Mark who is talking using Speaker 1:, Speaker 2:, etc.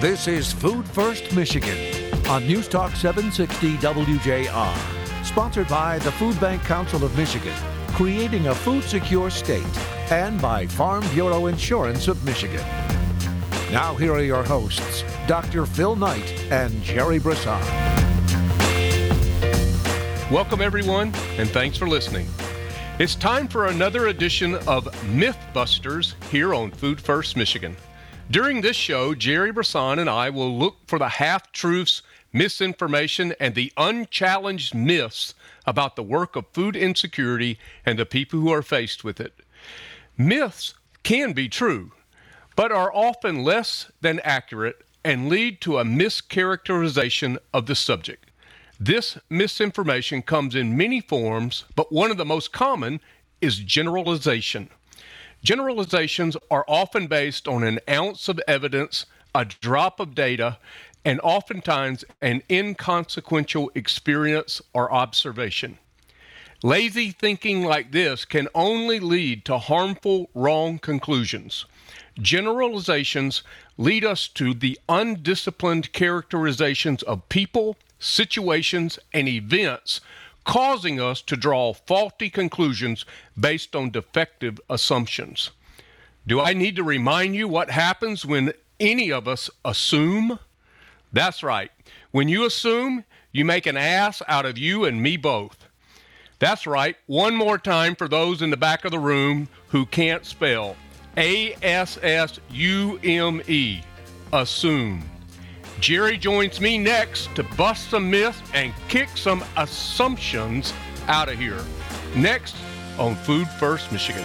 Speaker 1: This is Food First Michigan on News Talk 760 WJR, sponsored by the Food Bank Council of Michigan, creating a food secure state, and by Farm Bureau Insurance of Michigan. Now, here are your hosts, Dr. Phil Knight and Jerry Brisson.
Speaker 2: Welcome, everyone, and thanks for listening. It's time for another edition of Mythbusters here on Food First Michigan. During this show, Jerry Brisson and I will look for the half truths, misinformation, and the unchallenged myths about the work of food insecurity and the people who are faced with it. Myths can be true, but are often less than accurate and lead to a mischaracterization of the subject. This misinformation comes in many forms, but one of the most common is generalization. Generalizations are often based on an ounce of evidence, a drop of data, and oftentimes an inconsequential experience or observation. Lazy thinking like this can only lead to harmful, wrong conclusions. Generalizations lead us to the undisciplined characterizations of people, situations, and events causing us to draw faulty conclusions based on defective assumptions. Do I need to remind you what happens when any of us assume? That's right. When you assume, you make an ass out of you and me both. That's right. One more time for those in the back of the room who can't spell A S S U M E. Assume. Jerry joins me next to bust some myths and kick some assumptions out of here. Next on Food First Michigan.